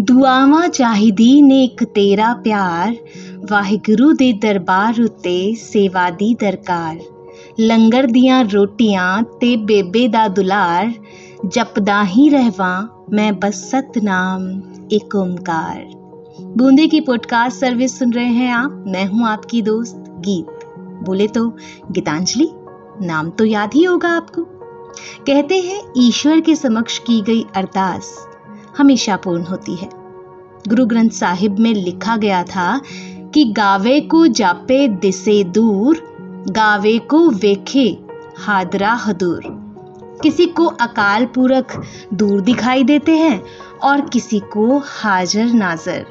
ਦੁਆਵਾਂ ਚਾਹੀਦੀ ਨੇ ਇੱਕ ਤੇਰਾ ਪਿਆਰ ਵਾਹਿਗੁਰੂ ਦੇ ਦਰਬਾਰ ਉੱਤੇ ਸੇਵਾ ਦੀ ਦਰਕਾਰ ਲੰਗਰ ਦੀਆਂ ਰੋਟੀਆਂ ਤੇ ਬੇਬੇ ਦਾ ਦੁਲਾਰ जपदा ही रहवा मैं बस सतनाम एक ओमकार बूंदे की पॉडकास्ट सर्विस सुन रहे हैं आप मैं हूं आपकी दोस्त गीत बोले तो गीतांजलि नाम तो याद ही होगा आपको कहते हैं ईश्वर के समक्ष की गई अरदास हमेशा पूर्ण होती है। गुरु ग्रंथ साहिब में लिखा गया था कि गावे को जापे दिसे दूर, गावे को वेखे हादरा हदूर। किसी को अकाल पूरक दूर दिखाई देते हैं और किसी को हाजर नाजर।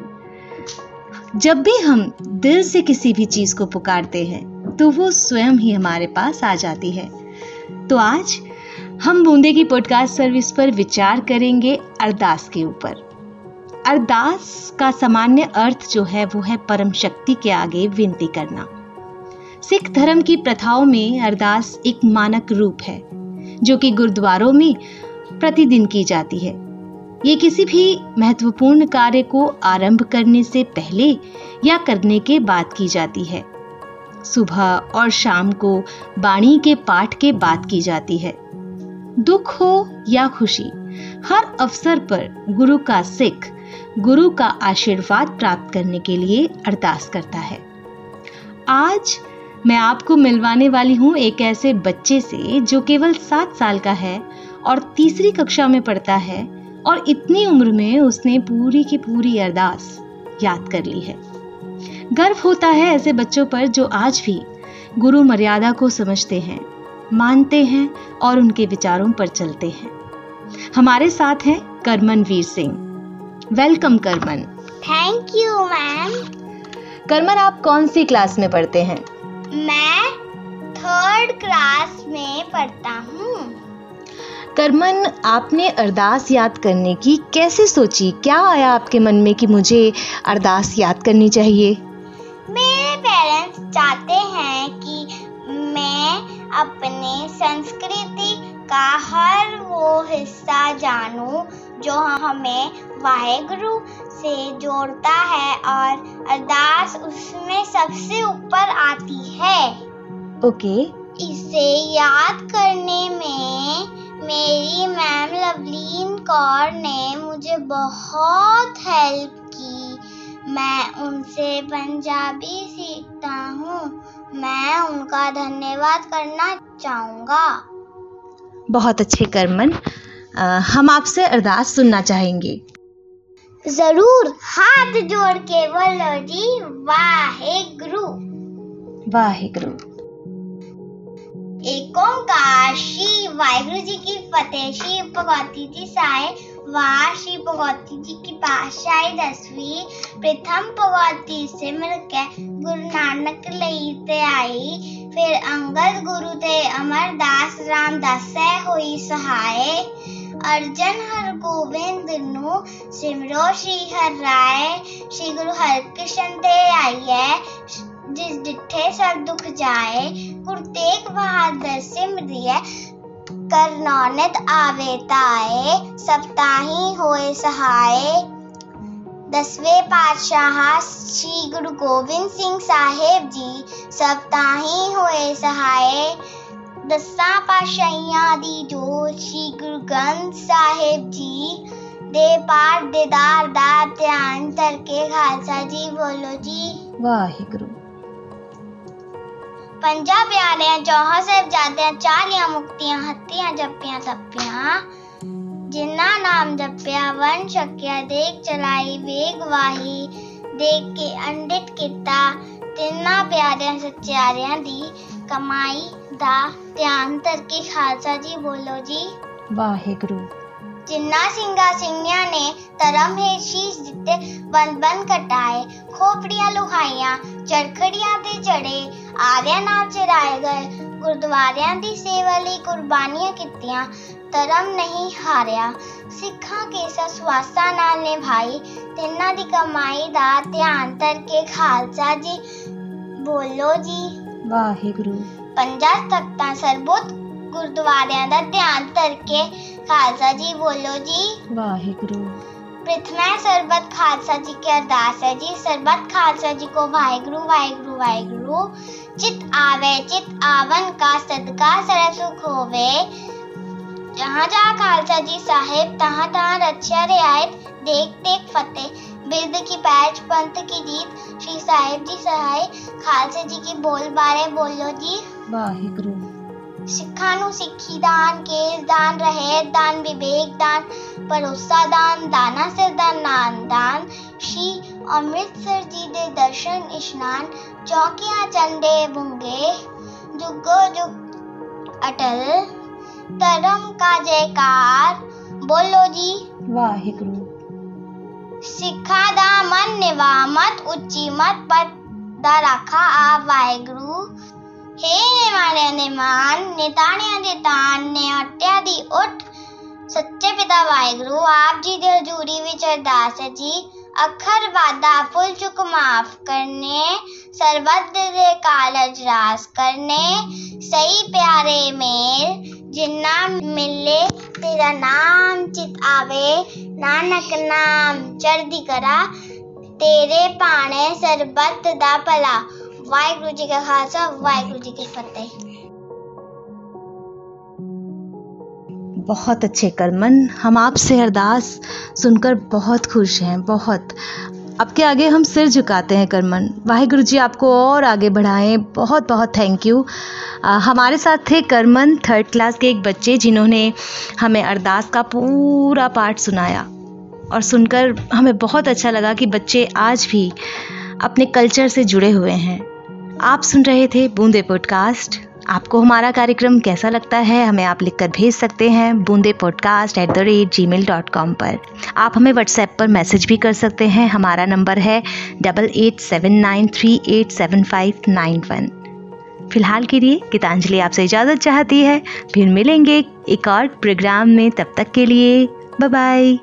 जब भी हम दिल से किसी भी चीज़ को पुकारते हैं तो वो स्वयं ही हमारे पास आ जाती है। तो आज हम बूंदे की पॉडकास्ट सर्विस पर विचार करेंगे अरदास के ऊपर। अरदास का सामान्य अर्थ जो है, वो है परम शक्ति के आगे विनती करना। सिख धर्म की प्रथाओं में अरदास एक मानक रूप है, जो कि गुरुद्वारों में प्रतिदिन की जाती है। ये किसी भी महत्वपूर्ण कार्य को आरंभ करने से पहले या करने के बाद की जाती है। सुबह और शाम को बाणी के पाठ के बाद की जाती है। दुख हो या खुशी, हर अवसर पर गुरु का सिख, गुरु का आशीर्वाद प्राप्त करने के लिए अरदास करता है। आज मैं आपको मिलवाने वाली हूँ एक ऐसे बच्चे से जो केवल सात साल का है और तीसरी कक्षा में पढ़ता है और इतनी उम्र में उसने पूरी की पूरी अरदास याद कर ली है। गर्व होता है ऐसे बच्चों पर जो आज भी गुरु मर्यादा को समझते हैं। मानते हैं और उनके विचारों पर चलते हैं। हमारे साथ हैं Karman Veer Singh. Welcome Karman. Thank you ma'am Karman आप कौन सी क्लास में पढ़ते हैं? मैं थर्ड क्लास में पढ़ता हूँ। करमन आपने अरदास याद करने की कैसे सोची? क्या आया आपके मन में कि मुझे अरदास याद करनी चाहिए? मेरे पेरेंट्स चाहते हैं कि मैं अपने संस्कृति का हर वो हिस्सा जानूं जो हमें वाहेगुरु से जोड़ता है और अरदास उसमें सबसे ऊपर आती है। ओके। okay. इसे याद करने में मेरी मैम लवलीन कौर ने मुझे बहुत हेल्प की। मैं उनसे पंजाबी सीखता हूँ। मैं उनका धन्यवाद करना चाहूँगा। बहुत अच्छे करमन हम आपसे अरदास सुनना चाहेंगे। ज़रूर हाथ जोड़ के बोलो जी वाहे गुरु वाहे गुरु एक ओंकार श्री वाहिगुरु जी की फतेह श्री भगवती जी साय वाह श्री भगवती जी की पाशाई दसवीं प्रथम भगवती से मिलकर गुरु नानक लई ते आई फिर अंगद गुरु ते अमरदास रामदास हुई सहाय अर्जन हर गोविंद नु सिमरो श्री हर राय श्री गुरु हरकृष्ण ते आइए जिस डिठे सब दुख जाए गुरु तेग बहादुर सिमरिय कर नौनत आवे ताए सप्ताही होए सहाय दसवें पातशाह श्री गुरु गोविंद सिंह साहेब जी सप्ताही होए सहाय ਦਸਾਂ ਪਾਸ਼ਾਈਆਂ ਦੀ ਜੋਤ ਸ੍ਰੀ ਗੁਰੂ ਗ੍ਰੰਥ ਸਾਹਿਬ ਜੀ ਦੇ ਪਾਠ ਦੇਦਾਰ ਦਾ ਧਿਆਨ ਕਰਕੇ ਖਾਲਸਾ ਜੀ ਬੋਲੋ ਜੀ ਵਾਹਿਗੁਰੂ ਪੰਜਾ ਪਿਆਰਿਆਂ ਚੌਹਾਂ ਸਾਹਿਬਜ਼ਾਦਿਆਂ ਚਾਲੀਆਂ ਮੁਕਤੀਆਂ ਹੱਤੀਆਂ ਜੱਪੀਆਂ ਤੱਪੀਆਂ। ਜਿਨ੍ਹਾਂ ਨਾਮ ਜਪਿਆ ਵਨ ਛਕਿਆ ਦੇਖ ਚਲਾਈ ਵੇਗ ਵਾਹੀ ਦੇਖ ਕੇ ਅੰਡਿਤ ਕੀਤਾ ਤਿੰਨਾਂ ਪਿਆਰਿਆਂ ਸੱਚਿਆਰਿਆਂ ਦੀ ਕਮਾਈ ਦਾ ਧਿਆਨ। ਧਰਕੇ ਖਾਲਸਾ ਜੀ ਬੋਲੋ ਜੀ। ਵਾਹਿਗੁਰੂ। ਜਿੰਨਾ ਸਿੰਘਾ ਸਿੰਘਿਆਂ ਨੇ ਧਰਮ ਹੈ ਸ਼ੀਸ਼ ਦਿੱਤੇ ਬੰਦ ਬੰਦ ਕਟਾਏ ਖੋਪੜੀਆਂ ਲੁਹਾਈਆਂ ਚੜਖੜੀਆਂ ਤੇ ਚੜੇ ਆਰਿਆਂ ਨਾਲ ਚਰਾਏ ਗਏ। ਗੁਰਦੁਆਰਿਆਂ ਦੀ ਸੇਵਾ ਲਈ ਕੁਰਬਾਨੀਆਂ ਕੀਤੀਆਂ। ਧਰਮ ਨਹੀਂ ਹਾਰਿਆ। ਸਿੱਖਾਂ ਕੇ ਸਵਾਸਾਂ ਨਾਲ ਨਿਭਾਈ। ਤਿੰਨਾਂ ਦੀ ਕਮਾਈ ਦਾ ਧਿਆਨ ਧਰਕੇ ਖਾਲਸਾ ਜੀ ਬੋਲੋ ਜੀ। ਵਾਹਿਗੁਰੂ। ਪੰਜਾਂ ਤਖਤਾਂ ਸਰਬੋਤ ਗੁਰਦੁਆਰਿਆਂ ਦਾ ਧਿਆਨ ਧਰ ਕੇ ਖਾਲਸਾ ਜੀ ਬੋਲੋ ਜੀ। ਵਾਹਿਗੁਰੂ। प्रथमा सरबत खालसा जी की अरदास है जी। सरबत खालसा जी को वाहिगुरु वाहिगुरु वाहिगुरु। चित आवे, चित आवन का सदका सरस सुख होवे। जहाँ जहाँ खालसा जी साहेब, तहाँ तहाँ रक्षा रियायत। देख देख फतेह। बिरद की पैच पंथ की जीत। श्री साहेब जी सहाय। खालसा जी की बोल बारे बोलो जी। वाहिगुरु। सिखानु सिक्खी दान केस दान रहेत दान विवेक दान परोसा दान दाना से दान नान दान। श्री अमृतसर जी दे दर्शन इशनान चौकिया चंदे बुंगे जुगो जुग अटल तरम का जयकार बोलो जी। वाहे गुरु सिखा दा मन निवा मत उच्ची मत पद दा रखा आ वाहे गुरु ਨਿਮਾਣਿਆਂ ਦੇ ਮਾਨ ਨਿਤਾਣਿਆਂ ਦੇ ਤਾਨ ਨਿਆਟਿਆਂ ਦੀ ਉੱਠ ਸੱਚੇ ਪਿਤਾ ਵਾਹਿਗੁਰੂ ਆਪ ਜੀ ਦੇ ਹਜ਼ੂਰੀ ਵਿੱਚ ਅਰਦਾਸ ਹੈ ਜੀ ਅੱਖਰ ਵਾਦਾ ਫੁੱਲ ਚੁੱਕ ਮਾਫ ਕਰਨੇ ਸਰਬੱਤ ਦੇ ਕਾਲਜ ਰਾਸ ਕਰਨੇ ਸਹੀ ਪਿਆਰੇ ਮੇਲ ਜਿੰਨਾ ਮਿਲੇ ਤੇਰਾ ਨਾਮ ਚਿਤ ਆਵੇ ਨਾਨਕ ਨਾਮ ਚੜ੍ਹਦੀ ਕਰਾ ਤੇਰੇ ਭਾਣੇ ਸਰਬੱਤ ਦਾ ਭਲਾ ਵਾਹਿਗੁਰੂ ਜੀ ਕਾ ਖਾਲਸਾ ਵਾਹਿਗੁਰੂ ਜੀ ਕੀ ਫਤਿਹ बहुत अच्छे करमन हम आपसे अरदास सुनकर बहुत खुश हैं बहुत अब के आगे हम सिर झुकाते हैं करमन वाहिगुरु जी आपको और आगे बढ़ाएं बहुत बहुत थैंक यू आ, हमारे साथ थे करमन थर्ड क्लास के एक बच्चे जिन्होंने हमें अरदास का पूरा पाठ सुनाया और सुनकर हमें बहुत अच्छा लगा कि बच्चे आज भी अपने कल्चर से जुड़े हुए हैं आप सुन रहे थे बूंदे पॉडकास्ट आपको हमारा कार्यक्रम कैसा लगता है, हमें आप लिखकर भेज सकते हैं Boonde podcast at the rate gmail dot com पर। आप हमें व्हाट्सएप पर मैसेज भी कर सकते हैं, हमारा नंबर है double eight seven nine three eight seven five nine one फ़िलहाल के लिए गीतांजलि आपसे इजाज़त चाहती है, फिर मिलेंगे एक और प्रोग्राम में, तब तक के लिए बाय